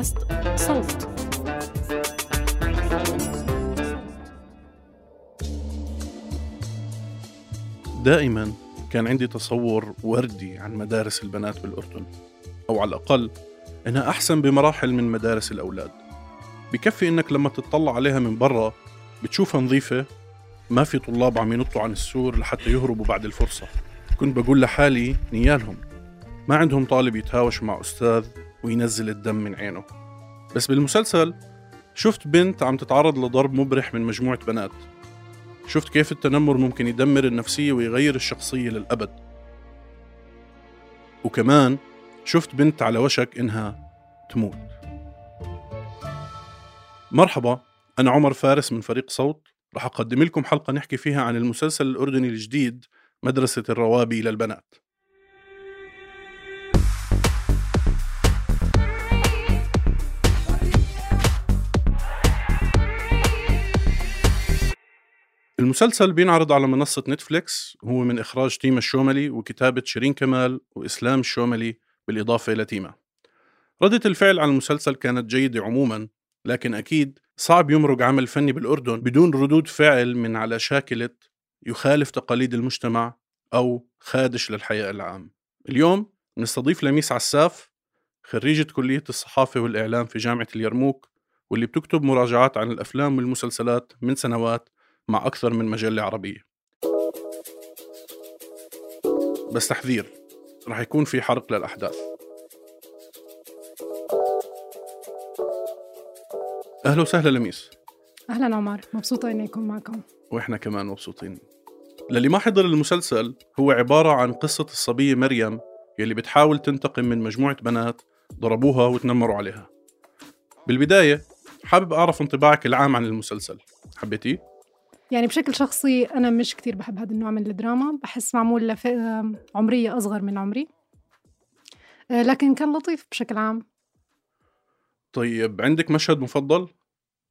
بودكاست صوت. دائما كان عندي تصور وردي عن مدارس البنات بالأردن أو على الأقل إنها أحسن بمراحل من مدارس الأولاد. بكفي إنك لما تطلع عليها من برا بتشوفها نظيفة ما في طلاب عم ينطوا عن السور لحتى يهربوا بعد الفرصة. كنت بقول لحالي نيالهم ما عندهم طالب يتهاوش مع أستاذ وينزل الدم من عينه. بس بالمسلسل شفت بنت عم تتعرض لضرب مبرح من مجموعة بنات. شفت كيف التنمر ممكن يدمر النفسية ويغير الشخصية للأبد. وكمان شفت بنت على وشك إنها تموت. مرحبا أنا عمر فارس من فريق صوت. رح أقدم لكم حلقة نحكي فيها عن المسلسل الأردني الجديد مدرسة الروابي للبنات المسلسل بينعرض على منصة نتفليكس هو من إخراج تيما الشوملي وكتابة شيرين كمال وإسلام الشوملي بالإضافة إلى تيما. ردة الفعل على المسلسل كانت جيدة عموما لكن أكيد صعب يمرق عمل فني بالأردن بدون ردود فعل من على شاكلة يخالف تقاليد المجتمع أو خادش للحياة العام. اليوم نستضيف لميس عساف خريجة كلية الصحافة والإعلام في جامعة اليرموك واللي بتكتب مراجعات عن الأفلام والمسلسلات من سنوات مع أكثر من مجلة عربية. بس تحذير رح يكون في حرق للأحداث. أهلا وسهلا لميس. أهلا عمر مبسوطة اني اكون معكم. وإحنا كمان مبسوطين. للي ما حضر المسلسل هو عبارة عن قصة الصبية مريم يلي بتحاول تنتقم من مجموعة بنات ضربوها وتنمروا عليها. بالبداية حابب أعرف انطباعك العام عن المسلسل. حبيتيه؟ يعني بشكل شخصي أنا مش كتير بحب هذا النوع من الدراما. بحس معمول لفئه عمرية أصغر من عمري. آه، لكن كان لطيف بشكل عام. طيب عندك مشهد مفضل؟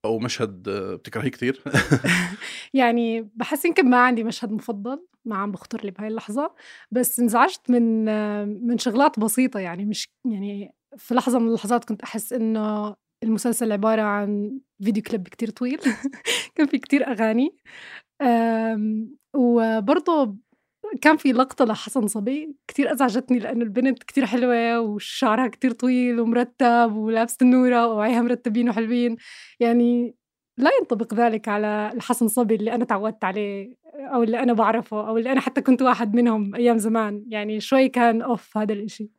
أو مشهد آه، بتكرهيه كثير؟ يعني بحس يمكن ما عندي مشهد مفضل ما عم بخطر لي بهاي اللحظة. بس انزعجت من آه، من شغلات بسيطة يعني مش يعني في لحظة من اللحظات كنت أحس إنه المسلسل عبارة عن فيديو كليب كتير طويل. كان في كتير أغاني. آم، وبرضه كان في لقطة لحسن صبي كتير أزعجتني لأنه البنت كتير حلوة وشعرها كتير طويل ومرتب ولابسة النورة ووعيها مرتبين وحلوين. يعني لا ينطبق ذلك على الحسن صبي اللي أنا تعودت عليه أو اللي أنا بعرفه أو اللي أنا حتى كنت واحد منهم أيام زمان. يعني شوي كان أوف هذا الإشي.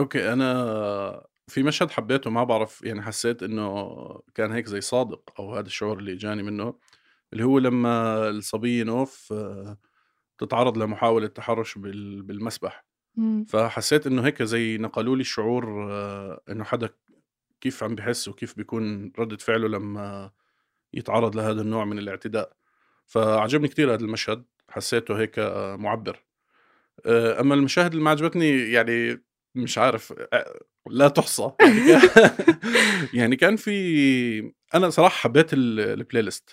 أوكي أنا في مشهد حبيته ما بعرف يعني حسيت إنه كان هيك زي صادق أو هذا الشعور اللي جاني منه اللي هو لما الصبية نوف آه، تتعرض لمحاولة تحرش بال- بالمسبح. مم. فحسيت إنه هيك زي نقلوا لي الشعور آه، إنه حدا كيف عم بحس وكيف بيكون ردة فعله لما يتعرض لهذا النوع من الاعتداء. فعجبني كثير هذا المشهد حسيته هيك آه، معبر. أما المشاهد اللي ما عجبتني يعني مش عارف لا تحصى يعني كان- يعني كان في أنا صراحة حبيت ال- البلاي ليست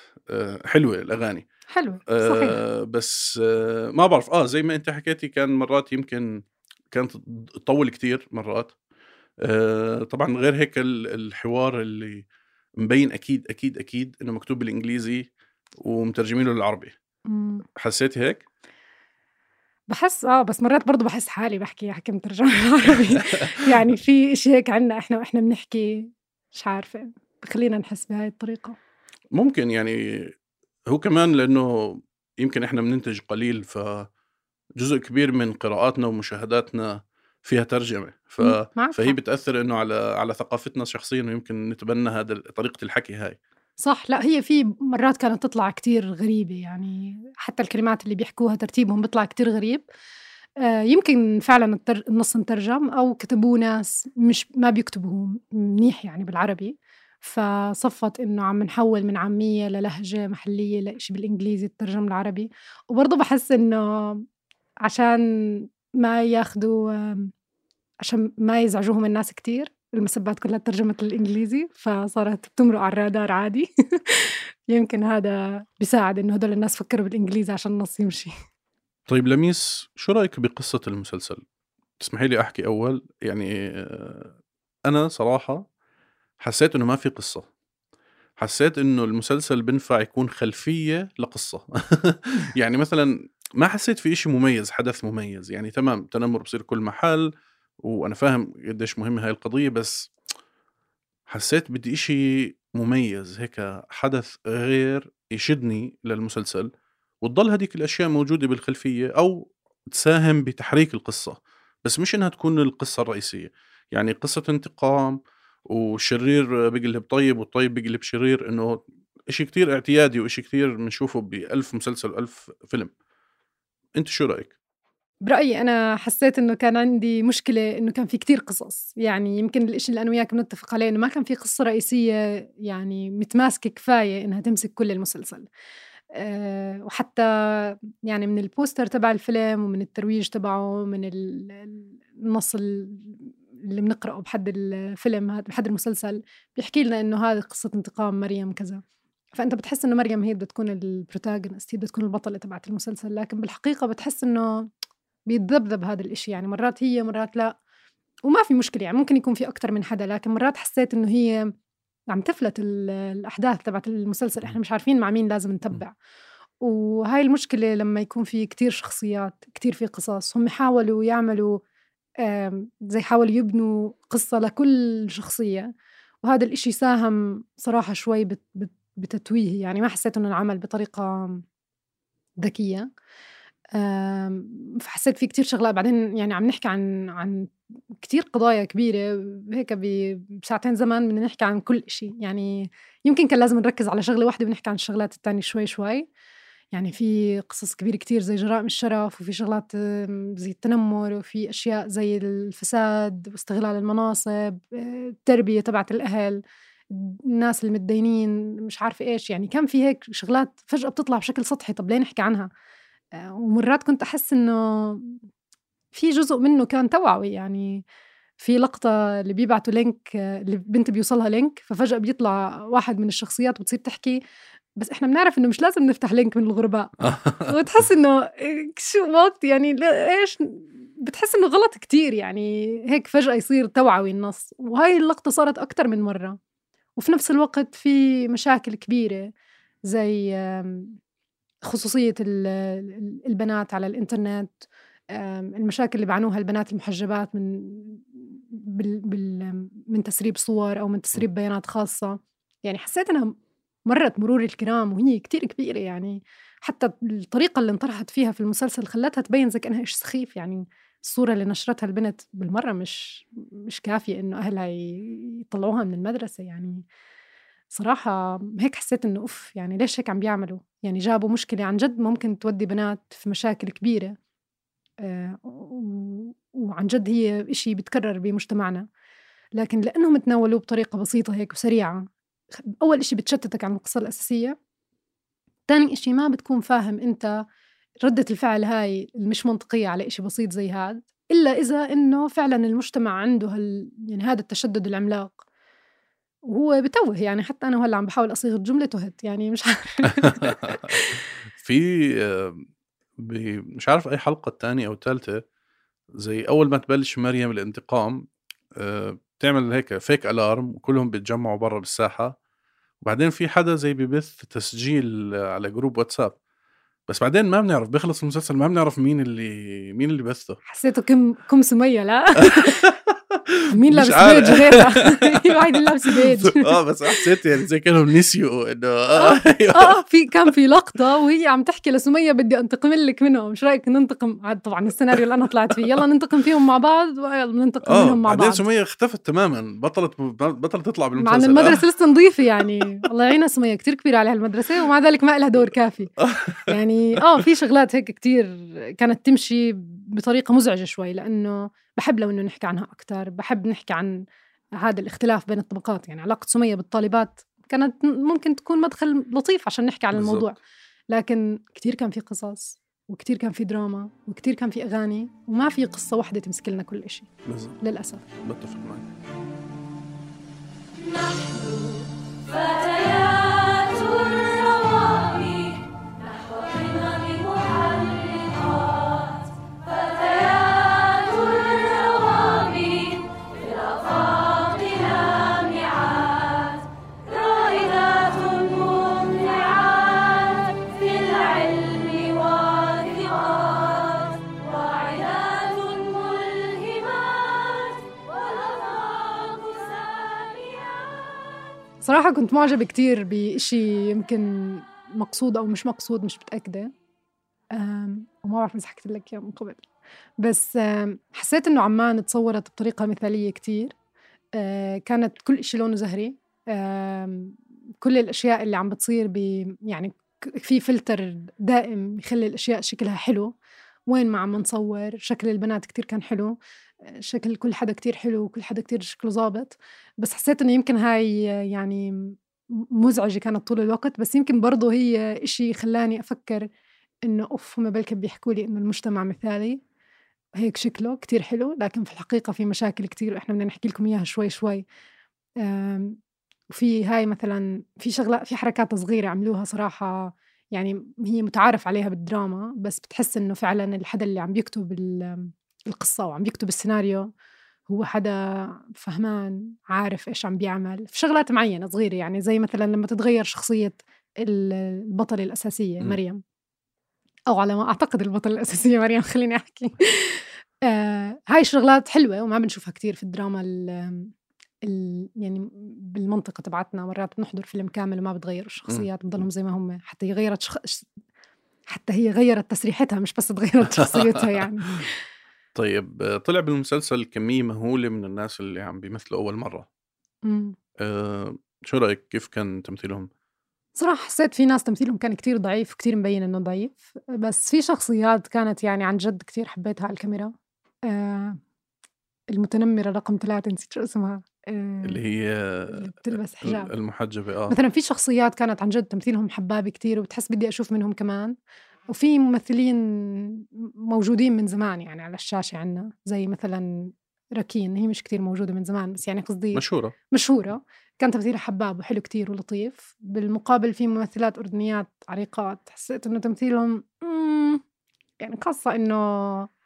حلوة الأغاني. حلو صحيح. آه بس آه ما بعرف آه زي ما أنت حكيتي كان مرات يمكن كانت تطول كتير مرات. آه طبعا غير هيك ال- الحوار اللي مبين أكيد أكيد أكيد إنه مكتوب بالإنجليزي ومترجمينه للعربي. حسيتي هيك؟ بحس آه بس مرات برضو بحس حالي بحكي حكي مترجم عربي يعني في شيء هيك عنا إحنا وإحنا بنحكي مش عارفة بخلينا نحس بهاي الطريقة. ممكن يعني هو كمان لأنه يمكن إحنا بننتج قليل فجزء كبير من قراءاتنا ومشاهداتنا فيها ترجمة. ف... فهي حق. بتأثر إنه على على ثقافتنا شخصيا ويمكن نتبنى هذا طريقة الحكي هاي. صح لا هي في مرات كانت تطلع كتير غريبة يعني حتى الكلمات اللي بيحكوها ترتيبهم بيطلع كتير غريب آه، يمكن فعلا. النص مترجم أو كتبوه ناس مش ما بيكتبوا منيح يعني بالعربي فصفت إنه عم نحول من عامية للهجة محلية لإشي بالإنجليزي تترجم العربي وبرضه بحس إنه عشان ما ياخدوا آم، عشان ما يزعجوهم الناس كتير المسبات كلها ترجمت للإنجليزي فصارت بتمرق على الرادار عادي. يمكن هذا بيساعد إنه هدول الناس فكروا بالإنجليزي عشان النص يمشي. طيب لميس شو رأيك بقصة المسلسل؟ تسمحي لي أحكي أول؟ يعني آه، أنا صراحة حسيت إنه ما في قصة. حسيت إنه المسلسل بنفع يكون خلفية لقصة. يعني مثلا ما حسيت في إشي مميز حدث مميز. يعني تمام تنمر بصير كل محل. وأنا فاهم قديش مهمه هاي القضية بس حسيت بدي إشي مميز هيك حدث غير يشدني للمسلسل وتضل هذيك الأشياء موجودة بالخلفية أو تساهم بتحريك القصة بس مش إنها تكون القصة الرئيسية. يعني قصة انتقام والشرير بيقلب طيب والطيب بيقلب شرير إنه إشي كتير اعتيادي وإشي كتير بنشوفه بألف مسلسل وألف فيلم. أنت شو رأيك؟ برأيي أنا حسيت إنه كان عندي مشكلة إنه كان في كتير قصص. يعني يمكن الإشي اللي أنا وياك بنتفق عليه إنه ما كان في قصة رئيسية يعني متماسكة كفاية إنها تمسك كل المسلسل. أه وحتى يعني من ال poster تبع الفيلم ومن الترويج تبعه من النص اللي بنقرأه بحد الفيلم هذا بحد المسلسل بيحكي لنا إنه هذه قصة انتقام مريم كذا. فأنت بتحس إنه مريم هي بدها تكون ال protagonist هي بدها تكون البطلة تبعت المسلسل لكن بالحقيقة بتحس إنه بيتذبذب هذا الإشي يعني مرات هي مرات لا. وما في مشكلة يعني ممكن يكون في أكتر من حدا لكن مرات حسيت إنه هي عم تفلت الأحداث تبعت المسلسل إحنا مش عارفين مع مين لازم نتبع. وهاي المشكلة لما يكون في كتير شخصيات كتير في قصص هم حاولوا يعملوا زي حاولوا يبنوا قصة لكل شخصية. وهذا الإشي ساهم صراحة شوي بت بت بتتويه يعني ما حسيت إنه انعمل بطريقة ذكية. فحسيت في كتير شغلات. بعدين يعني عم نحكي عن عن كتير قضايا كبيرة هيك بساعتين زمان بدنا نحكي عن كل إشي. يعني يمكن كان لازم نركز على شغلة واحدة ونحكي عن الشغلات التانية شوي شوي. يعني في قصص كبيرة كتير زي جرائم الشرف وفي شغلات زي التنمر وفي أشياء زي الفساد واستغلال المناصب التربية تبعت الأهل الناس المتدينين مش عارفة إيش. يعني كان في هيك شغلات فجأة بتطلع بشكل سطحي. طب ليه نحكي عنها؟ آه، ومرات كنت أحس إنه في جزء منه كان توعوي يعني في لقطة اللي بيبعتوا link اللي بنت بيوصلها link ففجأة بيطلع واحد من الشخصيات وبتصير تحكي بس إحنا بنعرف إنه مش لازم نفتح link من الغرباء. وتحس إنه شو what يعني إيش؟ بتحس إنه غلط كتير يعني هيك فجأة يصير توعوي النص. وهاي اللقطة صارت أكتر من مرة. وفي نفس الوقت في مشاكل كبيرة زي خصوصية البنات على الإنترنت المشاكل اللي بعنوها البنات المحجبات من بال بال من تسريب صور أو من تسريب بيانات خاصة. يعني حسيت إنها مرت مرور الكرام وهي كتير كبيرة يعني. حتى الطريقة اللي انطرحت فيها في المسلسل خلتها تبين زي كأنها إيش سخيف يعني الصورة اللي نشرتها البنت بالمرة مش مش كافية إنه أهلها يطلعوها من المدرسة يعني. صراحة هيك حسيت إنه أوف يعني ليش هيك عم بيعملوا؟ يعني جابوا مشكلة عن جد ممكن تودي بنات في مشاكل كبيرة آه وعن جد هي إشي بيتكرر بمجتمعنا. لكن لأنهم تناولوه بطريقة بسيطة هيك وسريعة أول إشي بتشتتك عن القصة الأساسية. تاني إشي ما بتكون فاهم أنت ردة الفعل هاي المش منطقية على إشي بسيط زي هذا إلا إذا إنه فعلا المجتمع عنده هال يعني هذا التشدد العملاق. وهو بتوه يعني حتى أنا هلا عم بحاول أصيغ الجملة تهت يعني مش عارف. في مش عارف أي حلقة الثانية أو الثالثة زي أول ما تبلش مريم الانتقام آه، بتعمل هيك فيك ألارم وكلهم بيتجمعوا برا بالساحة. وبعدين في حدا زي ببث تسجيل على جروب واتساب. بس بعدين ما بنعرف بيخلص المسلسل ما بنعرف مين اللي مين اللي بثه حسيته كم كم سميه لا؟ مين لابس بيج غيرها؟ في واحد لابس بيج. آه بس حسيت يعني زي كأنهم نسيوا انه آه آه, أيوه. آه، في كان في لقطة وهي عم تحكي لسمية بدي أنتقم لك منهم مش رأيك ننتقم؟ طبعا السيناريو اللي أنا طلعت فيه. يلا ننتقم فيهم مع بعض يلا ننتقم آه، منهم مع بعض. بعدين سمية اختفت تماما. بطلت بطلت تطلع بالمسلسل مع إن المدرسة لسه نظيفة يعني. الله يعينها سمية كثير كبيرة على هالمدرسه ومع ذلك ما لها دور كافي. يعني آه في شغلات هيك كثير كانت تمشي بطريقة مزعجة شوي لأنه بحب لو إنه نحكي عنها أكثر بحب نحكي عن هذا الاختلاف بين الطبقات. يعني علاقة سمية بالطالبات كانت ممكن تكون مدخل لطيف عشان نحكي عن بالزبط. الموضوع. لكن كثير كان في قصص وكثير كان في دراما وكثير كان في أغاني وما في قصة واحدة تمسك لنا كل شيء للأسف. بتفق معك. نحن فتيات صراحة كنت معجبة كتير بإشي يمكن مقصود أو مش مقصود مش متأكدة. وما بعرف إذا حكيت لك إياه من قبل. بس حسيت إنه عمان تصورت بطريقة مثالية كتير. أه، كانت كل إشي لونه زهري. كل الأشياء اللي عم بتصير ب يعني في فلتر دائم يخلي الأشياء شكلها حلو. وين ما عم نصور شكل البنات كتير كان حلو. شكل كل حدا كتير حلو وكل حدا كتير شكله ظابط بس حسيت إنه يمكن هاي يعني مزعجة كانت طول الوقت بس يمكن برضه هي إشي خلاني أفكر إنه أوف هم بلكي بيحكوا لي إنه المجتمع مثالي هيك شكله كتير حلو لكن في الحقيقة في مشاكل كتير وإحنا بدنا نحكي لكم إياها شوي شوي. وفي هاي مثلا في شغلات في حركات صغيرة عملوها صراحة يعني هي متعارف عليها بالدراما بس بتحس إنه فعلا الحدا اللي عم بيكتب ال- القصة وعم بيكتب السيناريو هو حدا فهمان عارف إيش عم بيعمل في شغلات معينة صغيرة يعني زي مثلا لما تتغير شخصية ال- البطلة الأساسية مم. مريم. أو على ما أعتقد البطلة الأساسية مريم خليني أحكي. آه هاي الشغلات حلوة وما بنشوفها كتير في الدراما ال ال يعني بالمنطقة تبعتنا مرات بنحضر فيلم كامل وما بتغيروا الشخصيات بضلهم زي ما هم حتى هي غيرت شخ... حتى هي غيرت تسريحتها مش بس تغيرت شخصيتها يعني. طيب طلع بالمسلسل كمية مهولة من الناس اللي عم بيمثلوا أول مرة. مم. أه شو رأيك؟ كيف كان تمثيلهم؟ صراحة حسيت في ناس تمثيلهم كان كتير ضعيف كتير مبين إنه ضعيف بس في شخصيات كانت يعني عن جد كتير حبيتها على الكاميرا. آه المتنمرة رقم ثلاثة نسيت شو اسمها. آه اللي هي اللي بتلبس حجاب. المحجبة آه. مثلا في شخصيات كانت عن جد تمثيلهم حبابي كتير وبتحس بدي أشوف منهم كمان. وفي ممثلين موجودين من زمان يعني على الشاشة عنا زي مثلا ركين هي مش كتير موجودة من زمان بس يعني قصدي مشهورة. مشهورة. كان تمثيلها حباب وحلو كتير ولطيف. بالمقابل في ممثلات أردنيات عريقات حسيت إنه تمثيلهم يعني خاصة إنه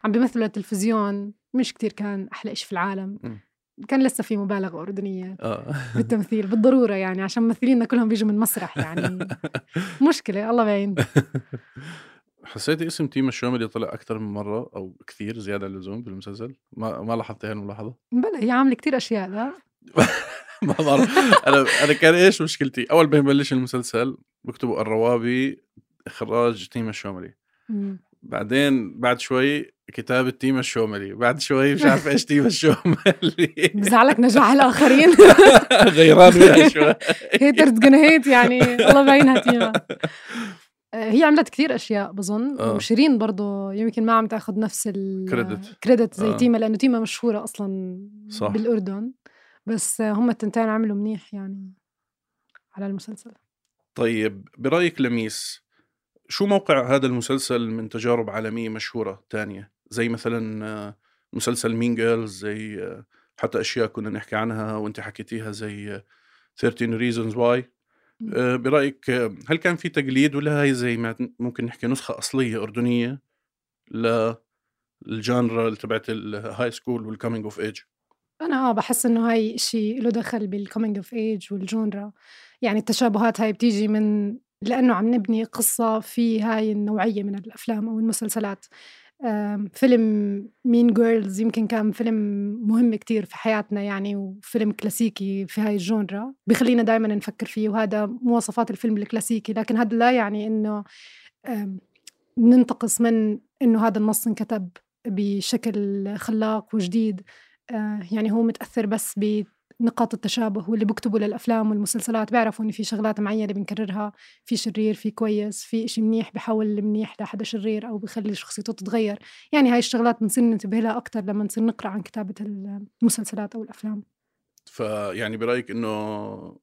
عم بيمثلوا التلفزيون مش كتير كان أحلى إشي في العالم. مم. كان لسه في مبالغة أردنية آه. بالتمثيل بالضرورة يعني عشان ممثلينا كلهم بيجوا من مسرح يعني. مشكلة الله بعين حسيتي اسم تيما الشوملي طلع أكثر من مرة أو كثير زيادة عن اللزوم بالمسلسل ما ما لاحظت هاي الملاحظة بلا هي عاملة كتير أشياء لا؟ ما بعرف أنا أنا كان إيش مشكلتي؟ أول ما يبلش المسلسل بكتبوا الروابي إخراج تيما الشوملي. بعدين بعد شوي كتابة تيما الشوملي بعد شوي مش عارف إيش تيما الشوملي بزعلك نجاح الآخرين. غيران منها شوي. haters gonna hate يعني. الله بعينها تيما آه، هي عملت كثير أشياء بظن آه. وشيرين برضه يمكن ما عم تأخذ نفس. ال credit زي آه. تيما لأنه تيما مشهورة أصلا صح. بالأردن بس هم التنتين عملوا منيح يعني على المسلسل طيب برأيك لميس شو موقع هذا المسلسل من تجارب عالمية مشهورة تانية زي مثلا آه، مسلسل Mean Girls زي آه، حتى أشياء كنا نحكي عنها وأنت حكيتيها زي آه، 13 reasons why آه، برأيك آه، هل كان في تقليد ولا هاي زي ما ممكن نحكي نسخة أصلية أردنية لل genre تبعت ال high school وال coming of age أنا آه بحس إنه هاي شيء له دخل بال coming of age وال genre يعني التشابهات هاي بتيجي من لأنه عم نبني قصة في هاي النوعية من الأفلام أو المسلسلات. فيلم Mean Girls يمكن كان فيلم مهم كتير في حياتنا يعني وفيلم كلاسيكي في هاي ال genre بخلينا دائما نفكر فيه وهذا مواصفات الفيلم الكلاسيكي. لكن هذا لا يعني إنه ننتقص من إنه هذا النص انكتب بشكل خلاق وجديد. آه، يعني هو متأثر بس بنقاط التشابه واللي بكتبوا للأفلام والمسلسلات بيعرفوا إن في شغلات معينة بنكررها في شرير في كويس في إشي منيح بحول المنيح لحدا شرير أو بخلي شخصيته تتغير. يعني هاي الشغلات بنصير ننتبه لها أكتر لما نصير نقرأ عن كتابة المسلسلات أو الأفلام. فيعني برأيك إنه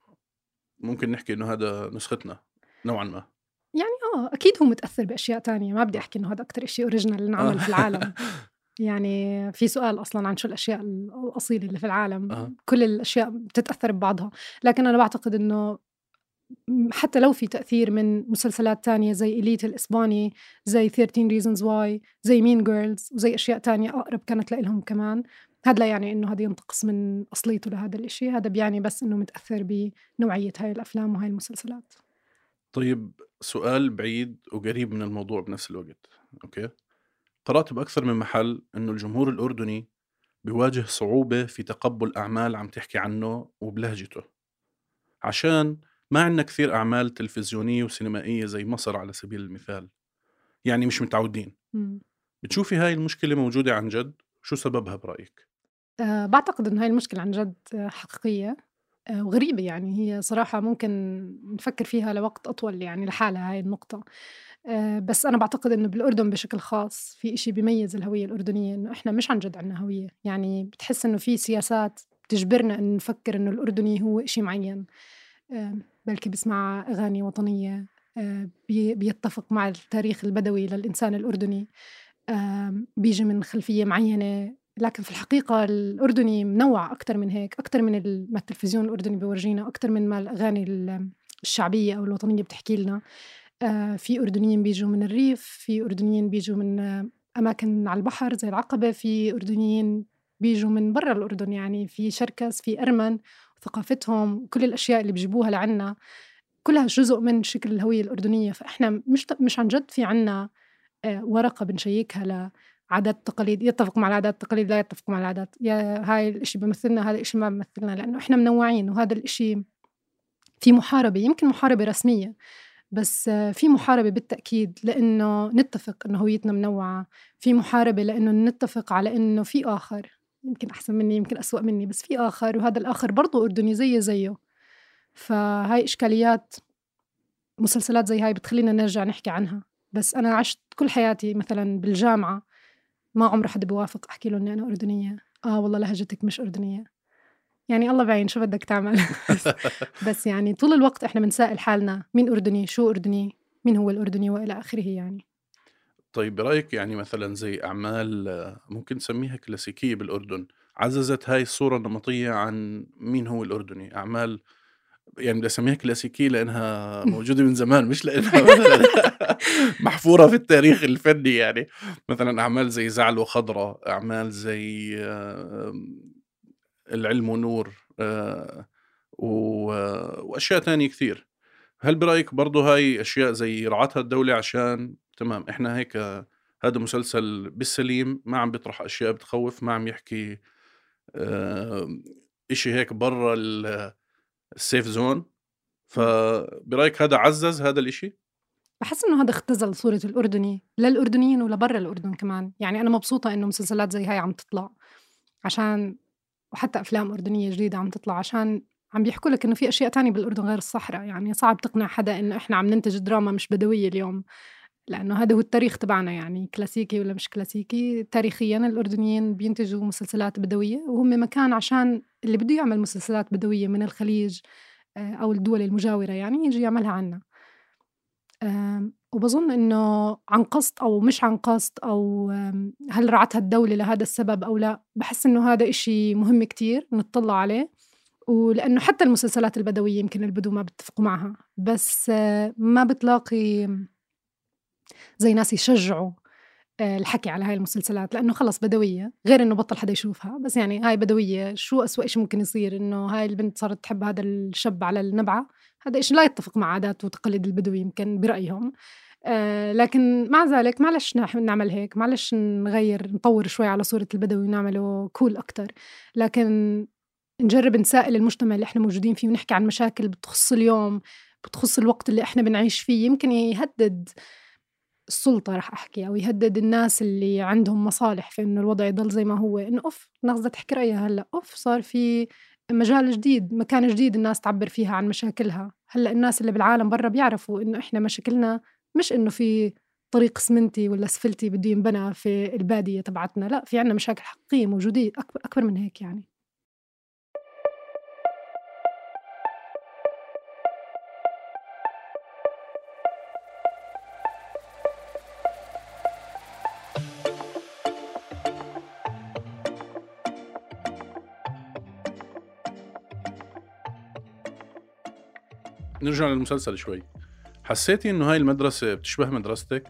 ممكن نحكي إنه هذا نسختنا نوعا ما؟ يعني آه أكيد هو متأثر بأشياء تانية. ما بدي أحكي إنه هذا أكتر إشي أوريجينال انعمل في العالم. يعني في سؤال أصلا عن شو الأشياء الأصيلة اللي في العالم. أه. كل الأشياء بتتأثر ببعضها. لكن أنا بعتقد إنه حتى لو في تأثير من مسلسلات تانية زي إليت الإسباني زي 13 Reasons Why زي Mean Girls وزي أشياء تانية أقرب كانت لإلهم كمان هذا لا يعني إنه هذا ينتقص من أصليته لهذا الإشي. هذا بيعني بس إنه متأثر بنوعية هاي الأفلام وهاي المسلسلات. طيب سؤال بعيد وقريب من الموضوع بنفس الوقت أوكي؟ قرأت بأكثر من محل إنه الجمهور الأردني بيواجه صعوبة في تقبل أعمال عم تحكي عنه وبلهجته عشان ما عندنا كثير أعمال تلفزيونية وسينمائية زي مصر على سبيل المثال يعني مش متعودين مم. بتشوفي هاي المشكلة موجودة عن جد؟ شو سببها برأيك؟ أه بعتقد إنه هاي المشكلة عن جد آه، حقيقية أه وغريبة يعني هي صراحة ممكن نفكر فيها لوقت أطول يعني لحالها هاي النقطة بس أنا بعتقد إنه بالأردن بشكل خاص في إشي بيميز الهوية الأردنية إنه إحنا مش عن جد عنا هوية. يعني بتحس إنه في سياسات بتجبرنا إنه نفكر إنه الأردني هو إشي معين أه بلكي بيسمع أغاني وطنية بي- بيتفق مع التاريخ البدوي للإنسان الأردني آه، بيجي من خلفية معينة. لكن في الحقيقة الأردني منوع أكثر من هيك أكثر من ما التلفزيون الأردني بيورجينا أكثر من ما الأغاني ال- الشعبية أو الوطنية بتحكي لنا. آه، في أردنيين بيجوا من الريف في أردنيين بيجوا من آه، أماكن على البحر زي العقبة في أردنيين بيجوا من برا الأردن يعني في شركس في أرمن ثقافتهم وكل الأشياء اللي بيجيبوها لعنا. كلها جزء من شكل الهوية الأردنية. فإحنا مش مش عن جد في عنا آه، ورقة بنشيكها لعادات تقاليد يتفق مع العادات التقاليد لا يتفق مع العادات. يا هاي الإشي بيمثلنا هذا الإشي ما بيمثلنا لأنه إحنا منوعين وهذا الإشي في محاربة يمكن محاربة رسمية. بس في محاربة بالتأكيد لأنه نتفق أنه هويتنا منوعة في محاربة لأنه نتفق على أنه في آخر يمكن أحسن مني يمكن أسوأ مني بس في آخر وهذا الآخر برضه أردني زي زيه. فهاي إشكاليات مسلسلات زي هاي بتخلينا نرجع نحكي عنها. بس أنا عشت كل حياتي مثلا بالجامعة ما عمر حدا بيوافق أحكي له إني أنا أردنية. آه والله لهجتك مش أردنية. يعني الله بعين شو بدك تعمل؟ بس, بس يعني طول الوقت إحنا بنسائل حالنا مين أردني؟ شو أردني؟ مين هو الأردني؟ وإلى آخره يعني. طيب برأيك يعني مثلا زي أعمال آه، ممكن نسميها كلاسيكية بالأردن عززت هاي الصورة النمطية عن مين هو الأردني؟ أعمال يعني بدي أسميها كلاسيكية لأنها موجودة من زمان مش لأنها مثلا محفورة في التاريخ الفني يعني. مثلا أعمال زي زعل وخضرة أعمال زي آه، العلم ونور آه، و- وأشياء تانية كثير هل برأيك برضو هاي أشياء زي رعتها الدولة عشان تمام إحنا هيك هذا مسلسل بالسليم ما عم بيطرح أشياء بتخوف ما عم يحكي آه، إشي هيك برا ال- السيف زون فبرأيك هذا عزز هذا الإشي؟ بحس إنه هذا اختزل صورة الأردني للأردنيين ولبرا الأردن كمان. يعني أنا مبسوطة إنه مسلسلات زي هاي عم تطلع عشان وحتى أفلام أردنية جديدة عم تطلع عشان عم بيحكوا لك إنه في أشياء تانية بالأردن غير الصحراء. يعني صعب تقنع حدا إنه إحنا عم ننتج دراما مش بدوية اليوم لأنه هذا هو التاريخ تبعنا. يعني كلاسيكي ولا مش كلاسيكي تاريخيا الأردنيين بينتجوا مسلسلات بدوية وهم مكان عشان اللي بده يعمل مسلسلات بدوية من الخليج آه، أو الدول المجاورة يعني يجي يعملها عنا. وبظن إنه عن قصد أو مش عن قصد آم، هل رعتها الدولة لهذا السبب أو لا. بحس إنه هذا إشي مهم كتير نطلع عليه. ولأنه حتى المسلسلات البدوية يمكن البدو ما بيتفقوا معها. بس آه، ما بتلاقي زي ناس يشجعوا آه، الحكي على هاي المسلسلات. لأنه خلص بدوية. غير إنه بطل حدا يشوفها. بس يعني هاي بدوية. شو أسوأ إشي ممكن يصير؟ إنه هاي البنت صارت تحب هذا الشاب على النبعة. هذا إشي لا يتفق مع عادات وتقاليد البدوي يمكن برأيهم. آه لكن مع ذلك معلش نعمل هيك معلش نغير نطور شوي على صورة البدوي ونعمله كول أكتر. لكن نجرب نسائل المجتمع اللي إحنا موجودين فيه ونحكي عن مشاكل بتخص اليوم بتخص الوقت اللي إحنا بنعيش فيه يمكن يهدد السلطة رح أحكي أو يهدد الناس اللي عندهم مصالح في إنه الوضع يضل زي ما هو. إنه أوف الناس تحكي رأيها هلأ أوف صار في مجال جديد مكان جديد الناس تعبر فيها عن مشاكلها. هلأ الناس اللي بالعالم برا بيعرفوا إنه إحنا مشاكلنا مش إنه في طريق اسمنتي ولا أسفلتي بده ينبنى في البادية تبعتنا لأ في عنا مشاكل حقيقية موجودين أكبر, أكبر من هيك يعني. نرجع للمسلسل شوي حسيتي إنه هاي المدرسة بتشبه مدرستك؟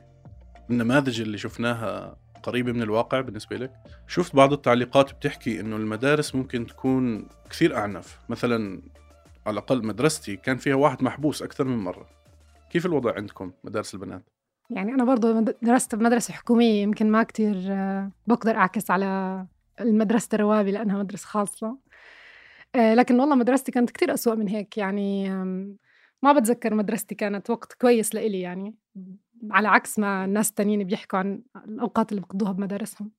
النماذج اللي شفناها قريبة من الواقع بالنسبة لك؟ شفت بعض التعليقات بتحكي إنه المدارس ممكن تكون كثير أعنف مثلا على الأقل مدرستي كان فيها واحد محبوس أكثر من مرة كيف الوضع عندكم مدارس البنات؟ يعني أنا برضو مد- درست بمدرسة حكومية يمكن ما كتير آه، بقدر أعكس على المدرسة الروابي لأنها مدرسة خاصة آه، لكن والله مدرستي كانت كتير أسوأ من هيك يعني ما بتذكر مدرستي كانت وقت كويس لإلي يعني. على عكس ما الناس التانيين بيحكوا عن الأوقات اللي بقضوها بمدارسهم.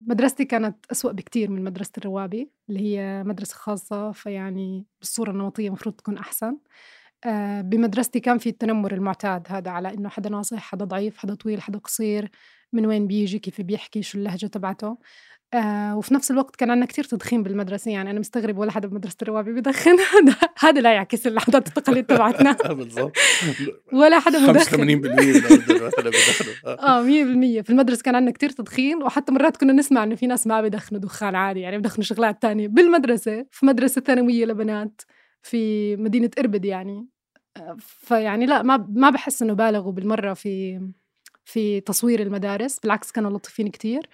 مدرستي كانت أسوأ بكتير من مدرسة الروابي اللي هي مدرسة خاصة فيعني بالصورة النمطية المفروض تكون أحسن. آه، بمدرستي كان في التنمر المعتاد هذا على إنه حدا ناصح حدا ضعيف حدا طويل حدا قصير من وين بيجي كيف بيحكي شو اللهجة تبعته. آه وفي نفس الوقت كان عندنا كتير تدخين بالمدرسة يعني أنا مستغرب ولا حدا بمدرسة الروابي بدخن هذا هذا لا يعكس العادات والتقاليد تبعتنا. بالضبط. ولا حدا 85% مدخن. من الأردن مثلا بدخنوا آه. آه 100% في المدرسة كان عندنا كتير تدخين وحتى مرات كنا نسمع إنه في ناس ما بدخنوا دخان عادي يعني بدخنوا شغلات تانية. بالمدرسة في مدرسة ثانوية لبنات في مدينة إربد يعني. آه، فيعني لا ما ما بحس إنه بالغوا بالمرة في في تصوير المدارس بالعكس كانوا لطيفين كتير.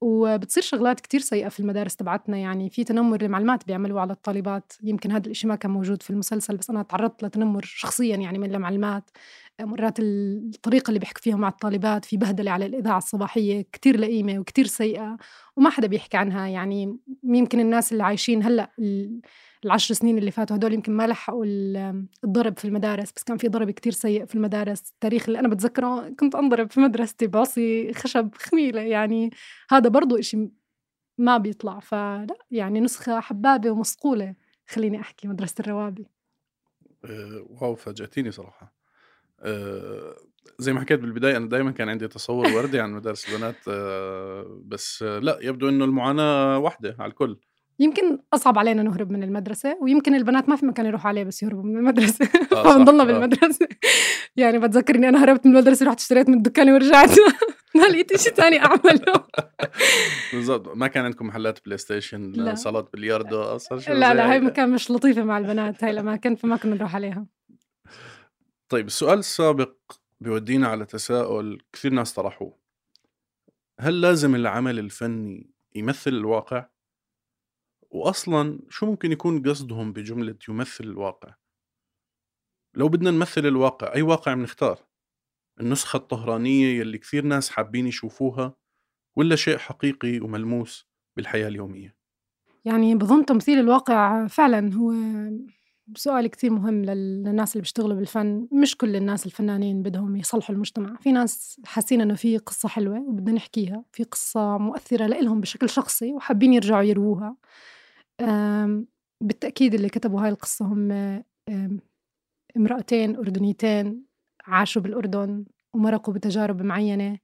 وبتصير شغلات كتير سيئة في المدارس تبعتنا. يعني في تنمر المعلمات بيعملوه على الطالبات. يمكن هذا الإشي ما كان موجود في المسلسل بس أنا تعرضت لتنمر شخصيا يعني من المعلمات. مرات الطريقة اللي بيحكوا فيها مع الطالبات في بهدلة على الإذاعة الصباحية كتير لئيمة وكتير سيئة وما حدا بيحكي عنها. يعني يمكن الناس اللي عايشين هلأ ال- العشر سنين اللي فاتوا هدول يمكن ما لحقوا ال- الضرب في المدارس بس كان في ضرب كتير سيء في المدارس. التاريخ اللي أنا بتذكره كنت أنضرب في مدرستي بعصي خشب خميلة. يعني هذا برضو إشي ما بيطلع. فلا يعني نسخة حبابة ومصقولة. خليني أحكي مدرسة الروابي. آه، واو فاجأتيني صراحة. آه، زي ما حكيت بالبداية أنا دائما كان عندي تصور وردي عن مدارس البنات آه، بس آه، لا يبدو إنه المعاناة واحدة على الكل. يمكن أصعب علينا نهرب من المدرسة ويمكن البنات ما في مكان يروحوا عليه بس يهربوا من المدرسة. آه، فبنضلنا. بالمدرسة. يعني بتذكر إني أنا هربت من المدرسة رحت اشتريت من الدكان ورجعت. ما لقيت شيء تاني أعمله. بالضبط. ما كان عندكم محلات PlayStation لا. صالات بلياردو أصلا لا لا هاي هيك؟ ما كانش لطيفة مع البنات هاي الأماكن فما كنا نروح عليها. طيب السؤال السابق بيودينا على تساؤل كثير ناس طرحوه هل لازم العمل الفني يمثل الواقع؟ وأصلا شو ممكن يكون قصدهم بجملة يمثل الواقع؟ لو بدنا نمثل الواقع أي واقع بنختار؟ النسخة الطهرانية يلي كثير ناس حابين يشوفوها ولا شيء حقيقي وملموس بالحياة اليومية؟ يعني بظن تمثيل الواقع فعلا هو سؤال كتير مهم لل- للناس اللي بيشتغلوا بالفن. مش كل الناس الفنانين بدهم يصلحوا المجتمع. في ناس حاسين إنه في قصة حلوة وبدنا نحكيها. في قصة مؤثرة لإلهم بشكل شخصي وحابين يرجعوا يروها. بالتأكيد اللي كتبوا هاي القصة هم امرأتين أردنيتين عاشوا بالأردن ومرقوا بتجارب معينة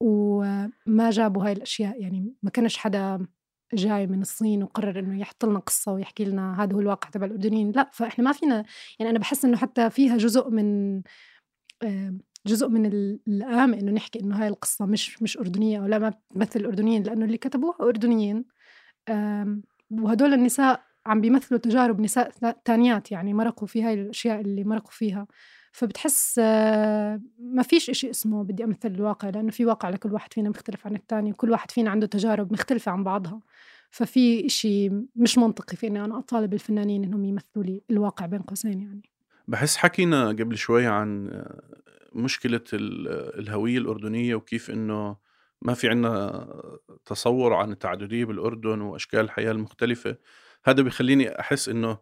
وما جابوا هاي الأشياء. يعني ما كانش حدا جاي من الصين وقرر إنه يحط لنا قصة ويحكي لنا هذا هو الواقع تبع الأردنيين. لا فإحنا ما فينا يعني أنا بحس إنه حتى فيها جزء من جزء من ال- اللئام إنه نحكي إنه هاي القصة مش مش أردنية أو لا ما بتمثل الأردنيين لأنه اللي كتبوها أردنيين. وهدول النساء عم بيمثلوا تجارب نساء ثا- تانيات يعني مرقوا في هاي الأشياء اللي مرقوا فيها. فبتحس آه، ما فيش إشي اسمه بدي أمثل الواقع لأنه في واقع لكل واحد فينا مختلف عن التاني وكل واحد فينا عنده تجارب مختلفة عن بعضها. ففي إشي مش منطقي في أنا أطالب الفنانين إنهم يمثلوا لي الواقع بين قوسين يعني. بحس حكينا قبل شوي عن آه، مشكلة ال- الهوية الأردنية وكيف إنه ما في عنا تصور عن التعددية بالأردن وأشكال الحياة المختلفة هذا بيخليني أحس إنه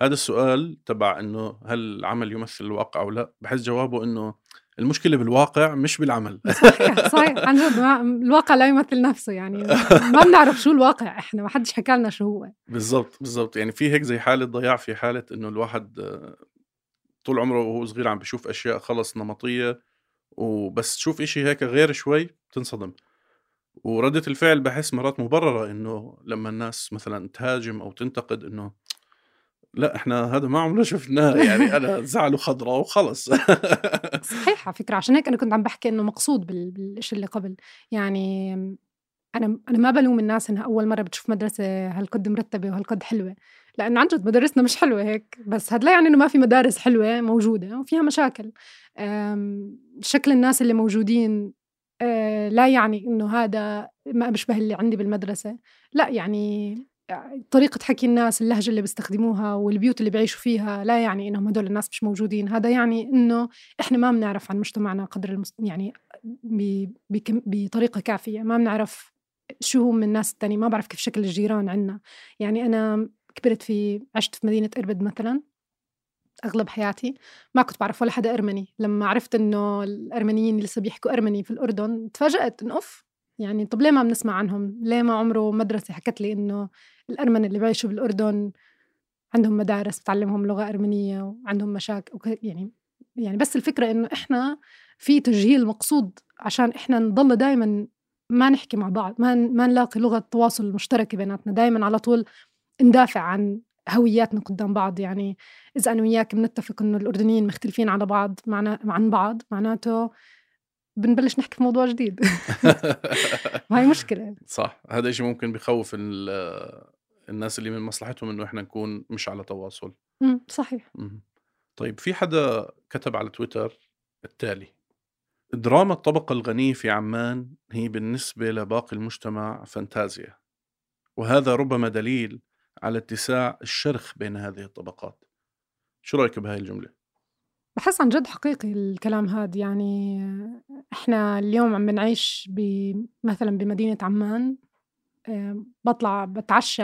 هذا السؤال تبع إنه هل العمل يمثل الواقع أو لا؟ بحس جوابه إنه المشكلة بالواقع مش بالعمل. صحيح صحيح. عن جد الواقع لا يمثل نفسه يعني ما بنعرف شو الواقع إحنا ما حدش حكى لنا شو هو. بالضبط بالضبط. يعني في هيك زي حالة ضياع في حالة إنه الواحد آه، طول عمره وهو صغير عم بيشوف أشياء خلص نمطية وبس تشوف إشي هيك غير شوي بتنصدم. وردة الفعل بحس مرات مبررة إنه لما الناس مثلا تهاجم أو تنتقد إنه لا إحنا هذا ما عمرنا شفناه يعني أنا زعله خضراء وخلص. صحيح على فكرة عشان هيك أنا كنت عم بحكي إنه مقصود بال- بالشيء اللي قبل. يعني أنا أنا ما بلوم الناس إنها أول مرة بتشوف مدرسة هالقد مرتبة وهالقد حلوة لأنه عن جد مدارسنا مش حلوة هيك بس هذا لا يعني إنه ما في مدارس حلوة موجودة وفيها مشاكل. شكل الناس اللي موجودين أه، لا يعني إنه هذا ما بيشبه اللي عندي بالمدرسة لا يعني طريقة حكي الناس اللهجة اللي بيستخدموها والبيوت اللي بيعيشوا فيها لا يعني إنهم هدول الناس مش موجودين. هذا يعني إنه إحنا ما بنعرف عن مجتمعنا قدر المس... يعني. بطريقة كافية. ما بنعرف شو هم الناس التانية. ما بعرف كيف شكل الجيران عنا. يعني أنا كبرت في عشت في مدينة إربد مثلا أغلب حياتي. ما كنت بعرف ولا حدا أرمني. لما عرفت إنه الأرمنيين لسه بيحكوا أرمني في الأردن تفاجأت إنه أوف يعني طب ليه ما بنسمع عنهم؟ ليه ما عمره مدرسة حكت لي إنه الأرمن اللي بيعيشوا بالأردن عندهم مدارس بتعلمهم لغة أرمنية وعندهم مشاكل يعني يعني بس الفكرة إنه إحنا في تجهيل مقصود عشان إحنا نضل دائما ما نحكي مع بعض ما ما نلاقي لغة تواصل مشتركة بيناتنا دائما على طول ندافع عن هوياتنا قدام بعض. يعني إذا أنا وياك بنتفق إنه الأردنيين مختلفين على بعض معنا عن بعض معناته بنبلش نحكي في موضوع جديد. وهي مشكلة. صح هذا الشيء ممكن بخوف الناس اللي من مصلحتهم إنه إحنا نكون مش على تواصل إمم صحيح مم. طيب في حدا كتب على تويتر التالي دراما الطبقة الغنية في عمان هي بالنسبة لباقي المجتمع فانتازيا وهذا ربما دليل على اتساع الشرخ بين هذه الطبقات شو رأيك بهاي الجملة؟ بحس عن جد حقيقي الكلام هذا يعني إحنا اليوم عم بنعيش مثلا بمدينة عمان بطلع بتعشى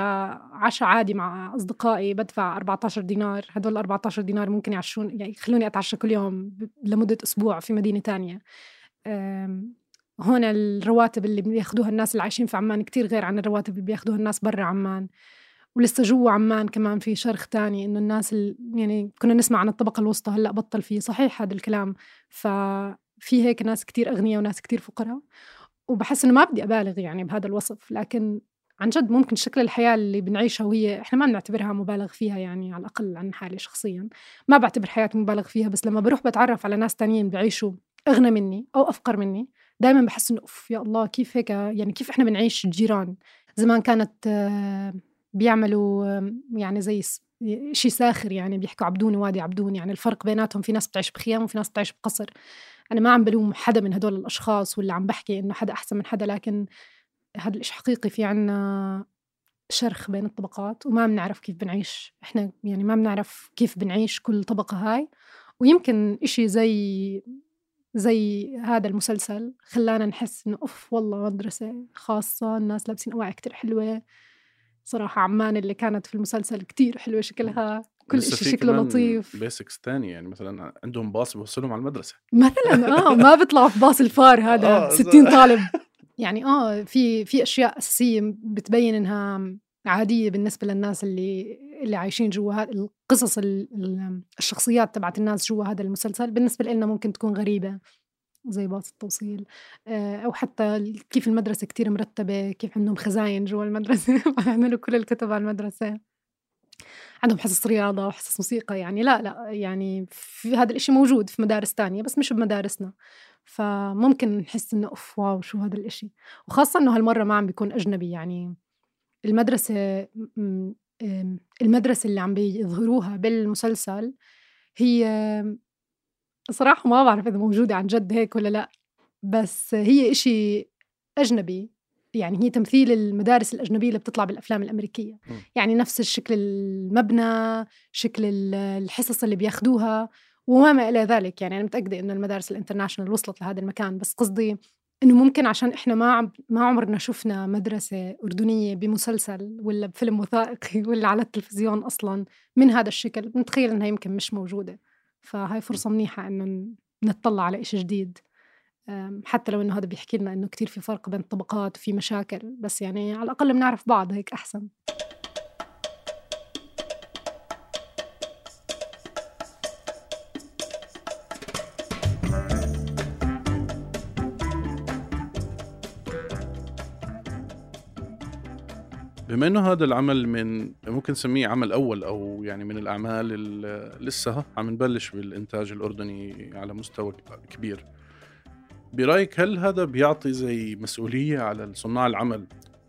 عشاء عادي مع أصدقائي بدفع 14 دينار. هدول 14 دينار ممكن يعشون يعني يخلوني أتعشى كل يوم لمدة أسبوع في مدينة تانية. هون الرواتب اللي بياخدوها الناس اللي عايشين في عمان كتير غير عن الرواتب اللي بياخدوها الناس برا عمان. ولسه جوا عمان كمان في شرخ تاني إنه الناس يعني كنا نسمع عن الطبقة الوسطى هلأ بطل فيه. صحيح هذا الكلام. ففي هيك ناس كتير أغنياء وناس كتير فقراء. وبحس إنه ما بدي أبالغ يعني بهذا الوصف لكن عن جد ممكن شكل الحياة اللي بنعيشها وهي إحنا ما بنعتبرها مبالغ فيها يعني على الأقل عن حالي شخصيا. ما بعتبر حياتي مبالغ فيها بس لما بروح بتعرف على ناس تانيين بيعيشوا أغنى مني أو أفقر مني دائما بحس إنه أوف يا الله كيف هيك يعني كيف إحنا بنعيش جيران؟ زمان كانت آه، بيعملوا يعني زي شيء ساخر يعني بيحكوا عبدوني وادي عبدوني يعني الفرق بيناتهم في ناس بتعيش بخيام وفي ناس بتعيش بقصر. أنا ما عم بلوم حدا من هدول الأشخاص ولا عم بحكي إنه حدا أحسن من حدا لكن هذا الإشي حقيقي في عنا شرخ بين الطبقات وما بنعرف كيف بنعيش. إحنا يعني ما بنعرف كيف بنعيش كل طبقة هاي. ويمكن إشي زي زي هذا المسلسل خلانا نحس إنه أوف والله مدرسة خاصة الناس لابسين أواعي كتير حلوة. صراحة عمان اللي كانت في المسلسل كتير حلوة شكلها. كل شيء شكله لطيف. basics تاني يعني مثلا عندهم باص بيوصلهم على المدرسة. مثلا آه ما بيطلعوا في باص الفار هذا آه 60 طالب. يعني آه في في أشياء أساسية بتبين إنها عادية بالنسبة للناس اللي اللي عايشين جوا هذا القصص الشخصيات تبعت الناس جوا هذا المسلسل بالنسبة لنا ممكن تكون غريبة زي باص التوصيل. آه، أو حتى كيف المدرسة كتير مرتبة كيف عندهم خزاين جوا المدرسة بيعملوا كل الكتب على المدرسة. عندهم حصص رياضة وحصص موسيقى يعني لا لا يعني في هذا الإشي موجود في مدارس تانية بس مش بمدارسنا. فممكن نحس إنه أوف واو شو هذا الإشي؟ وخاصة إنه هالمرة ما عم بيكون أجنبي يعني. المدرسة المدرسة اللي عم بيظهروها بالمسلسل هي صراحة ما بعرف إذا موجودة عن جد هيك ولا لأ بس هي إشي أجنبي. يعني هي تمثيل المدارس الأجنبية اللي بتطلع بالأفلام الأمريكية. م. يعني نفس الشكل المبنى شكل الحصص اللي بياخدوها وما إلى ذلك. يعني أنا متأكدة إنه المدارس الانترناشونال وصلت لهذا المكان. بس قصدي إنه ممكن عشان إحنا ما عم ما عمرنا شفنا مدرسة أردنية بمسلسل ولا بفيلم وثائقي ولا على التلفزيون أصلا من هذا الشكل. بنتخيل إنها يمكن مش موجودة. فهاي فرصة منيحة إنه نطلع على إشي جديد. حتى لو إنه هذا بيحكي لنا إنه كتير في فرق بين الطبقات وفي مشاكل بس يعني على الأقل بنعرف بعض هيك أحسن. بما إنه هذا العمل من ممكن نسميه عمل أول أو يعني من الأعمال اللي لسه عم نبلش بالإنتاج الأردني على مستوى كبير. برأيك هل هذا بيعطي زي مسؤولية على صناع العمل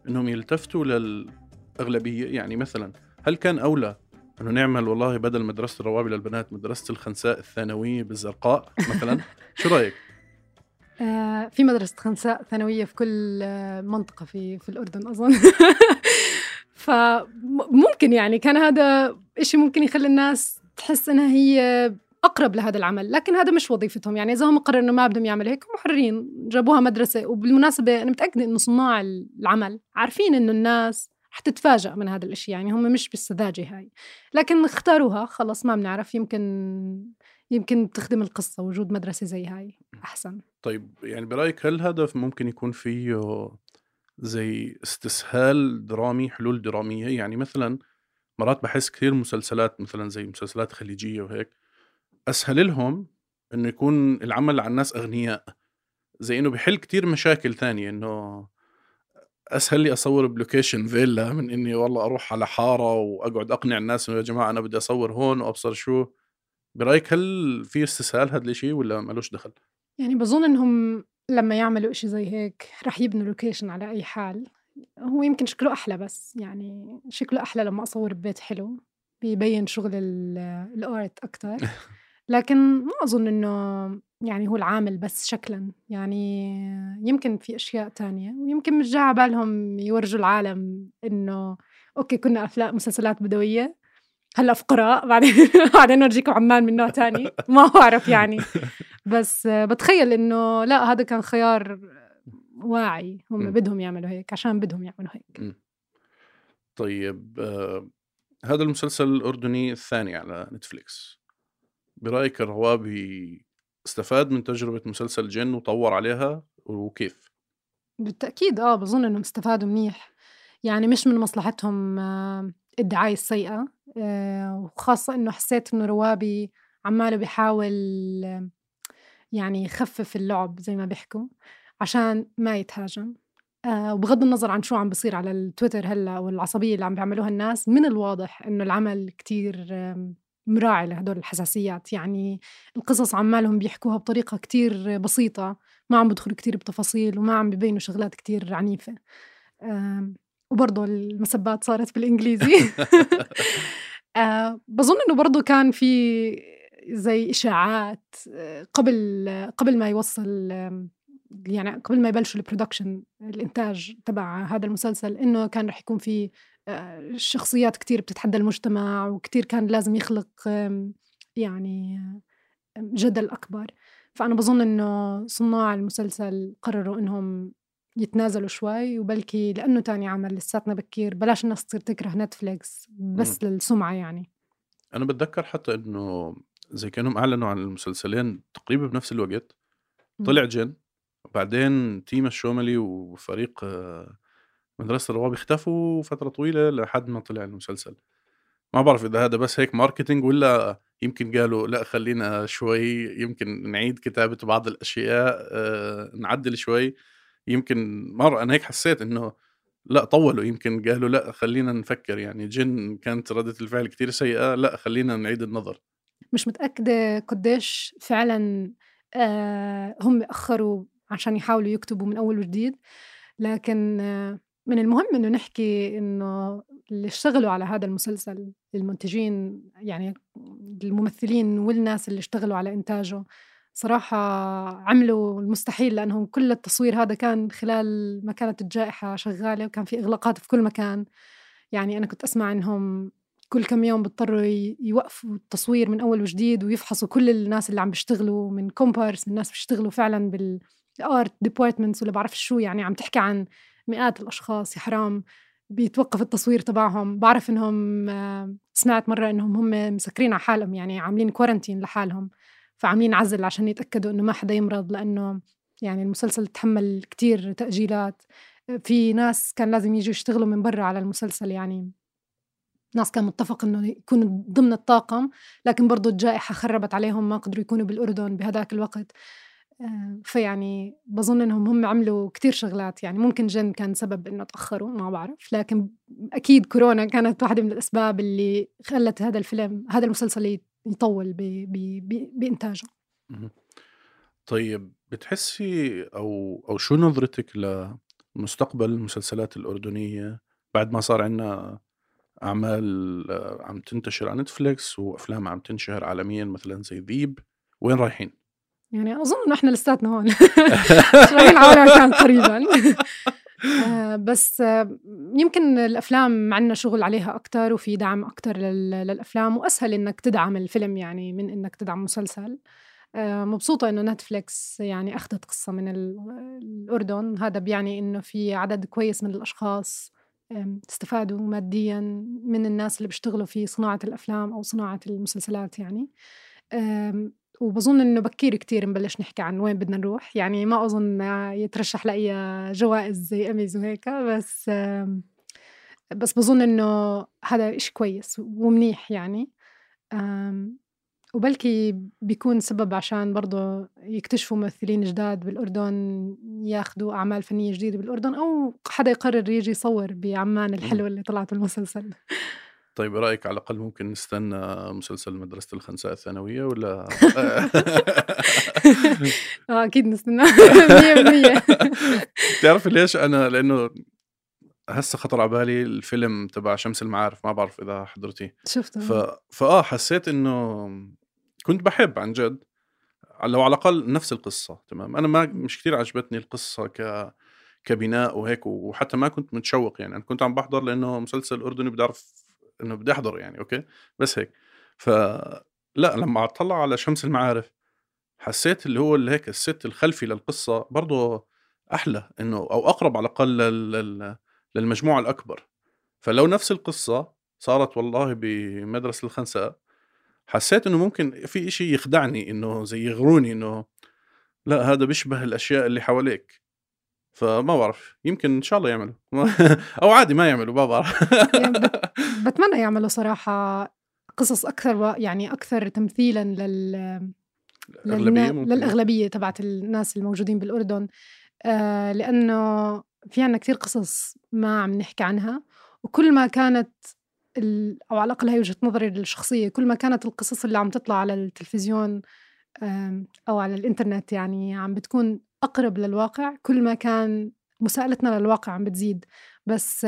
إنهم يلتفتوا للأغلبية؟ يعني مثلا هل كان أولى أنه نعمل والله بدل مدرسة الروابي للبنات مدرسة الخنساء الثانوية بالزرقاء مثلا؟ شو رأيك؟ آه في مدرسة خنساء ثانوية في كل منطقة في في الأردن أظن. فممكن يعني كان هذا إشي ممكن يخلي الناس تحس إنها هي أقرب لهذا العمل لكن هذا مش وظيفتهم. يعني إذا هم قرروا إنه ما بدهم يعملوا هيك محررين. جابوها مدرسة. وبالمناسبة أنا متأكدة إنه صناع العمل عارفين إنه الناس حتتفاجأ من هذا الإشي. يعني هم مش بالسذاجة هاي. لكن اختاروها. خلص ما بنعرف. يمكن يمكن تخدم القصة. وجود مدرسة زي هاي أحسن. طيب يعني برأيك هل الهدف ممكن يكون فيه زي استسهال درامي حلول درامية؟ يعني مثلا مرات بحس كثير مسلسلات مثلا زي مسلسلات خليجية وهيك أسهل لهم إنه يكون العمل على الناس أغنياء زي إنه بحل كتير مشاكل ثانية إنه أسهل لي أصور ب location فيلا من إني والله أروح على حارة وأقعد أقنع الناس إنه يا جماعة أنا بدي أصور هون وأبصر شو برأيك هل في استسهال هذا الشيء ولا ملوش دخل؟ يعني بظن إنهم لما يعملوا إشي زي هيك رح يبنوا لوكيشن على أي حال هو يمكن شكله أحلى بس يعني شكله أحلى لما أصور ببيت حلو بيبين شغل ال- الأرت أكثر لكن ما أظن إنه يعني هو العامل بس شكلا. يعني يمكن في أشياء تانية ويمكن مش جاي على بالهم يورجوا العالم إنه okay كنا أفلام مسلسلات بدوية هلأ فقراء بعدين بعدين نورجيكم عمان من نوع تاني. ما بعرف يعني. بس بتخيل إنه لا هذا كان خيار واعي هم م. بدهم يعملوا هيك عشان بدهم يعملوا هيك. طيب آه هذا المسلسل الأردني الثاني على نتفليكس. برأيك الروابي استفاد من تجربة مسلسل جن وطور عليها وكيف؟ بالتأكيد آه بظن إنهم استفادوا منيح يعني مش من مصلحتهم آه، الدعاية السيئة آه، وخاصة إنه حسيت إنه روابي عمالة بيحاول يعني يخفف اللعب زي ما بيحكوا عشان ما يتهاجم آه، وبغض النظر عن شو عم بصير على التويتر هلأ والعصبية اللي عم بيعملوها الناس من الواضح إنه العمل كتير مراعي لهدول الحساسيات. يعني القصص عمالهم بيحكوها بطريقة كتير بسيطة ما عم بدخلوا كتير بتفاصيل وما عم ببينوا شغلات كتير عنيفة. وبرضه المسبات صارت بالإنجليزي. آه، بظن إنه برضه كان في زي إشاعات آه، قبل قبل ما يوصل يعني قبل ما يبلشوا البرودكشن الإنتاج تبع هذا المسلسل إنه كان رح يكون في آه، شخصيات كتير بتتحدى المجتمع وكتير كان لازم يخلق يعني جدل أكبر. فأنا بظن إنه صناع المسلسل قرروا إنهم يتنازلوا شوي وبلكي لأنه تاني عمل لساتنا بكير بلاش الناس تصير تكره نتفليكس بس للسمعة يعني. أنا بتذكر حتى إنه زي كأنهم أعلنوا عن المسلسلين تقريبا بنفس الوقت. طلع جن وبعدين تيما الشوملي وفريق آه، مدرسة الروابي اختفوا فترة طويلة لحد ما طلع المسلسل. ما بعرف إذا هذا بس هيك ماركتينج ولا يمكن قالوا لا خلينا شوي يمكن نعيد كتابة بعض الأشياء آه، نعدل شوي. يمكن مرة أنا هيك حسيت إنه لا طولوا. يمكن قالوا لا خلينا نفكر. يعني جن كانت ردة الفعل كتير سيئة لا خلينا نعيد النظر. مش متأكدة قديش فعلا آه هم أخروا عشان يحاولوا يكتبوا من أول وجديد لكن آه من المهم إنه نحكي إنه اللي اشتغلوا على هذا المسلسل المنتجين يعني الممثلين والناس اللي اشتغلوا على إنتاجه صراحة عملوا المستحيل لأنهم كل التصوير هذا كان خلال ما كانت الجائحة شغالة وكان في إغلاقات في كل مكان. يعني أنا كنت أسمع إنهم كل كم يوم بيضطروا يوقفوا التصوير من أول وجديد ويفحصوا كل الناس اللي عم بيشتغلوا من كومبارس من ناس بيشتغلوا فعلا بال art departments ولا بعرف شو يعني عم تحكي عن مئات الأشخاص يا حرام بيتوقف التصوير تبعهم. بعرف إنهم آه، سمعت مرة إنهم هم مسكرين على حالهم يعني عاملين كورنتين لحالهم. فعاملين عزل عشان يتأكدوا إنه ما حدا يمرض لأنه يعني المسلسل تحمل كتير تأجيلات. في ناس كان لازم يجوا يشتغلوا من برا على المسلسل يعني ناس كان متفق إنه يكونوا ضمن الطاقم لكن برضو الجائحة خربت عليهم ما قدروا يكونوا بالأردن بهذاك الوقت. فيعني بظن إنهم هم عملوا كتير شغلات يعني ممكن جن كان سبب إنه تأخروا ما بعرف لكن أكيد كورونا كانت واحدة من الأسباب اللي خلت هذا الفيلم هذا المسلسل يطول ب- ب- ب- بإنتاجه. طيب بتحسي أو أو شو نظرتك لمستقبل المسلسلات الأردنية بعد ما صار عندنا أعمال آه، عم تنتشر على نتفليكس وأفلام عم تنشهر عالميا مثلا زي ذيب وين رايحين؟ يعني أظن إنه إحنا لساتنا هون. رايحين على مكان قريبا. آه، بس آه، يمكن الأفلام عندنا شغل عليها أكثر وفي دعم أكثر للأفلام وأسهل إنك تدعم الفيلم يعني من إنك تدعم مسلسل. آه، مبسوطة إنه نتفليكس يعني أخذت قصة من ال- الأردن. هذا بيعني إنه في عدد كويس من الأشخاص آم، استفادوا ماديا من الناس اللي بيشتغلوا في صناعة الأفلام أو صناعة المسلسلات يعني. وبظن إنه بكير كتير نبلش نحكي عن وين بدنا نروح. يعني ما أظن يترشح لأي جوائز زي أميز وهيك بس بس بظن إنه هذا إشي كويس ومنيح يعني. وبلكي بيكون سبب عشان برضه يكتشفوا ممثلين جداد بالأردن ياخدوا أعمال فنية جديدة بالأردن أو حدا يقرر يجي يصور بعمان الحلوة اللي طلعت بالمسلسل. طيب إيه رأيك على الأقل ممكن نستنى مسلسل مدرسة الخنساء الثانوية ولا آه أكيد نستنى مية بالمية. بتعرف ليش أنا؟ لأنه هسه خطر على بالي الفيلم تبع شمس المعارف ما بعرف إذا حضرتيه. شفته ف... فآه حسيت إنه كنت بحب عن جد لو على الأقل نفس القصة تمام؟ أنا ما مش كتير عجبتني القصة ك كبناء وهيك وحتى ما كنت متشوق يعني. أنا كنت عم بحضر لأنه مسلسل أردني بدي أعرف إنه بدي أحضر يعني أوكي؟ بس هيك. ف لا لما أطلع على شمس المعارف حسيت اللي هو اللي هيك الست الخلفي للقصة برضه أحلى إنه أو أقرب على الأقل لل... لل... للمجموعة الأكبر. فلو نفس القصة صارت والله بمدرسة الخنساء حسيت إنه ممكن في إشي يخدعني إنه زي يغروني إنه لا هذا بيشبه الأشياء اللي حواليك. فما بعرف يمكن إن شاء الله يعملوا. أو عادي ما يعملوا ما بعرف. يعني بت- بتمنى يعملوا صراحة قصص أكثر و... يعني أكثر تمثيلا لل الاغلبيه للنا- للأغلبية تبعت الناس الموجودين بالأردن. آه لأنه في عنا كثير قصص ما عم نحكي عنها وكل ما كانت ال... أو على الأقل هي وجهة نظري الشخصية كل ما كانت القصص اللي عم تطلع على التلفزيون آم، أو على الإنترنت يعني عم بتكون أقرب للواقع كل ما كان مساءلتنا للواقع عم بتزيد. بس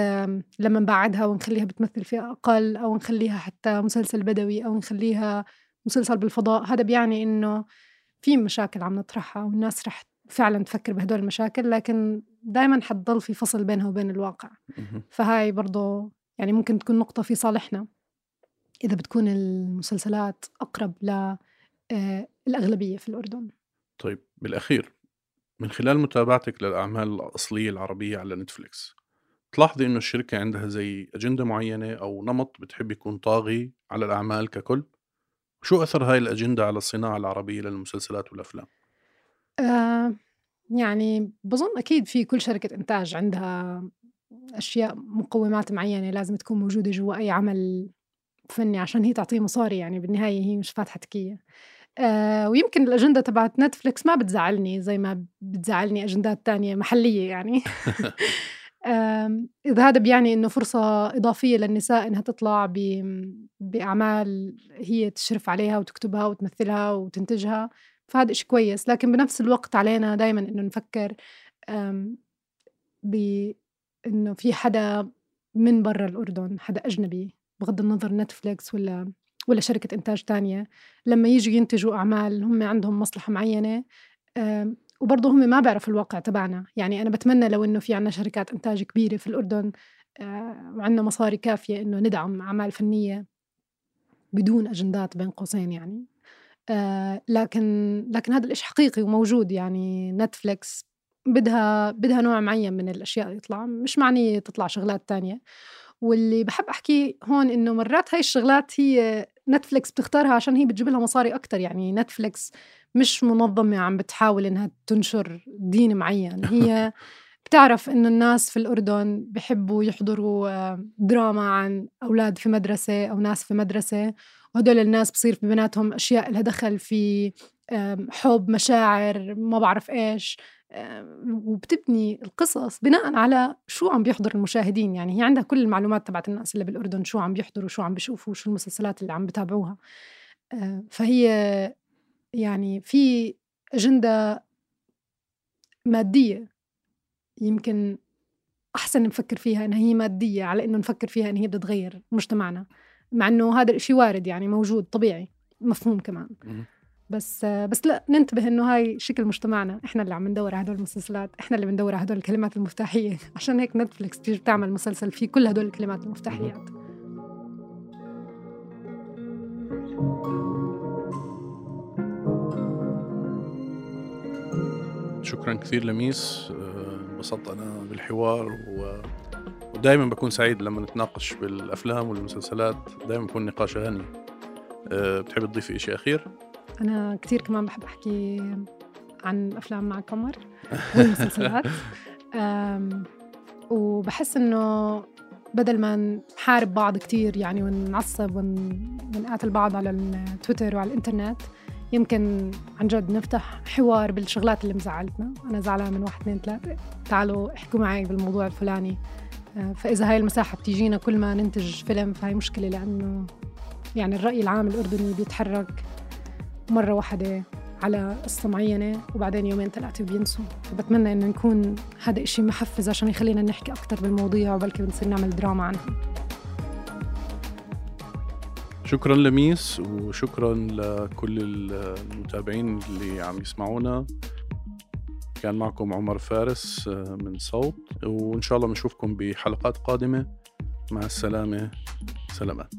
لما نبعدها ونخليها بتمثل فئة أقل أو نخليها حتى مسلسل بدوي أو نخليها مسلسل بالفضاء هذا بيعني إنه في مشاكل عم نطرحها والناس رح فعلا تفكر بهدول المشاكل لكن دائما حتضل في فصل بينها وبين الواقع. فهاي برضو يعني ممكن تكون نقطة في صالحنا. إذا بتكون المسلسلات أقرب للأغلبية في الأردن. طيب بالأخير من خلال متابعتك للأعمال الأصلية العربية على نتفليكس تلاحظي إنه الشركة عندها زي أجندة معينة أو نمط بتحب يكون طاغي على الأعمال ككل؟ شو أثر هاي الأجندة على الصناعة العربية للمسلسلات والأفلام؟ آه يعني بظن أكيد في كل شركة إنتاج عندها أشياء مقومات معينة لازم تكون موجودة جوا أي عمل فني عشان هي تعطيه مصاري يعني بالنهاية هي مش فاتحة تكية. آه ويمكن الأجندة تبعت نتفليكس ما بتزعلني زي ما بتزعلني أجندات تانية محلية يعني. إذا هذا بيعني إنه فرصة إضافية للنساء إنها تطلع بأعمال هي تشرف عليها وتكتبها وتمثلها وتنتجها فهذا إشي كويس. لكن بنفس الوقت علينا دايما إنه نفكر بإنه في حدا من برا الأردن حدا أجنبي بغض النظر نتفليكس ولا ولا شركة إنتاج تانية. لما يجوا ينتجوا أعمال هم عندهم مصلحة معينة وبرضه هم ما بيعرفوا الواقع تبعنا. يعني أنا بتمنى لو إنه في عنا شركات إنتاج كبيرة في الأردن آه، وعندنا مصاري كافية إنه ندعم أعمال فنية بدون أجندات بين قوسين يعني. آه، لكن لكن هذا الإشي حقيقي وموجود يعني نتفليكس بدها بدها نوع معين من الأشياء يطلع. مش معني تطلع شغلات تانية. واللي بحب أحكيه هون إنه مرات هاي الشغلات هي نتفليكس بتختارها عشان هي بتجيب لها مصاري أكتر. يعني نتفليكس مش منظمة عم بتحاول إنها تنشر دين معين. هي بتعرف إنه الناس في الأردن بحبوا يحضروا آه، دراما عن أولاد في مدرسة أو ناس في مدرسة. وهدول الناس بصير في بيناتهم أشياء لها دخل في حب مشاعر ما بعرف آم، وبتبني القصص بناء على شو عم بيحضر المشاهدين. يعني هي عندها كل المعلومات تبعت الناس اللي بالأردن شو عم بيحضروا شو عم بيشوفوا شو المسلسلات اللي عم بتابعوها. آه، فهي يعني في أجندة مادية يمكن أحسن نفكر فيها إنها هي مادية على إنه نفكر فيها إن هي بدها تغير مجتمعنا. مع إنه هذا الإشي وارد يعني موجود طبيعي مفهوم كمان. بس بس لا ننتبه إنه هاي شكل مجتمعنا. إحنا اللي عم ندور على هدول المسلسلات إحنا اللي بندور على هدول الكلمات المفتاحية. عشان هيك نتفليكس بتيجي بتعمل مسلسل فيه كل هدول الكلمات المفتاحيات. شكرا كثير لميس. انبسطت أنا بالحوار و- ودائما بكون سعيد لما نتناقش بالأفلام والمسلسلات. دائما بكون نقاش غني أه بتحب تضيفي شيء أخير؟ أنا كتير كمان بحب أحكي عن الأفلام مع قمر والمسلسلات. وبحس إنه بدل ما نحارب بعض كتير يعني ونعصب ون- ونقاتل بعض على التويتر وعلى الإنترنت يمكن عن جد نفتح حوار بالشغلات اللي مزعلتنا. أنا زعلانة من واحد اثنين ثلاثة تعالوا احكوا معي بالموضوع الفلاني. أه، فإذا هاي المساحة بتيجينا كل ما ننتج فيلم فهي مشكلة لأنه يعني الرأي العام الأردني بيتحرك. مرة واحدة على قصة معينة وبعدين يومين ثلاثة بينسوا فبتمنى إنه يكون هذا إشي محفز عشان يخلينا نحكي أكتر بالمواضيع وبلكي بنصير نعمل دراما عنها. شكرا لميس وشكرا لكل المتابعين اللي عم يسمعونا. كان معكم عمر فارس آه، من صوت. وإن شاء الله بنشوفكم بحلقات قادمة. مع السلامة. سلامات.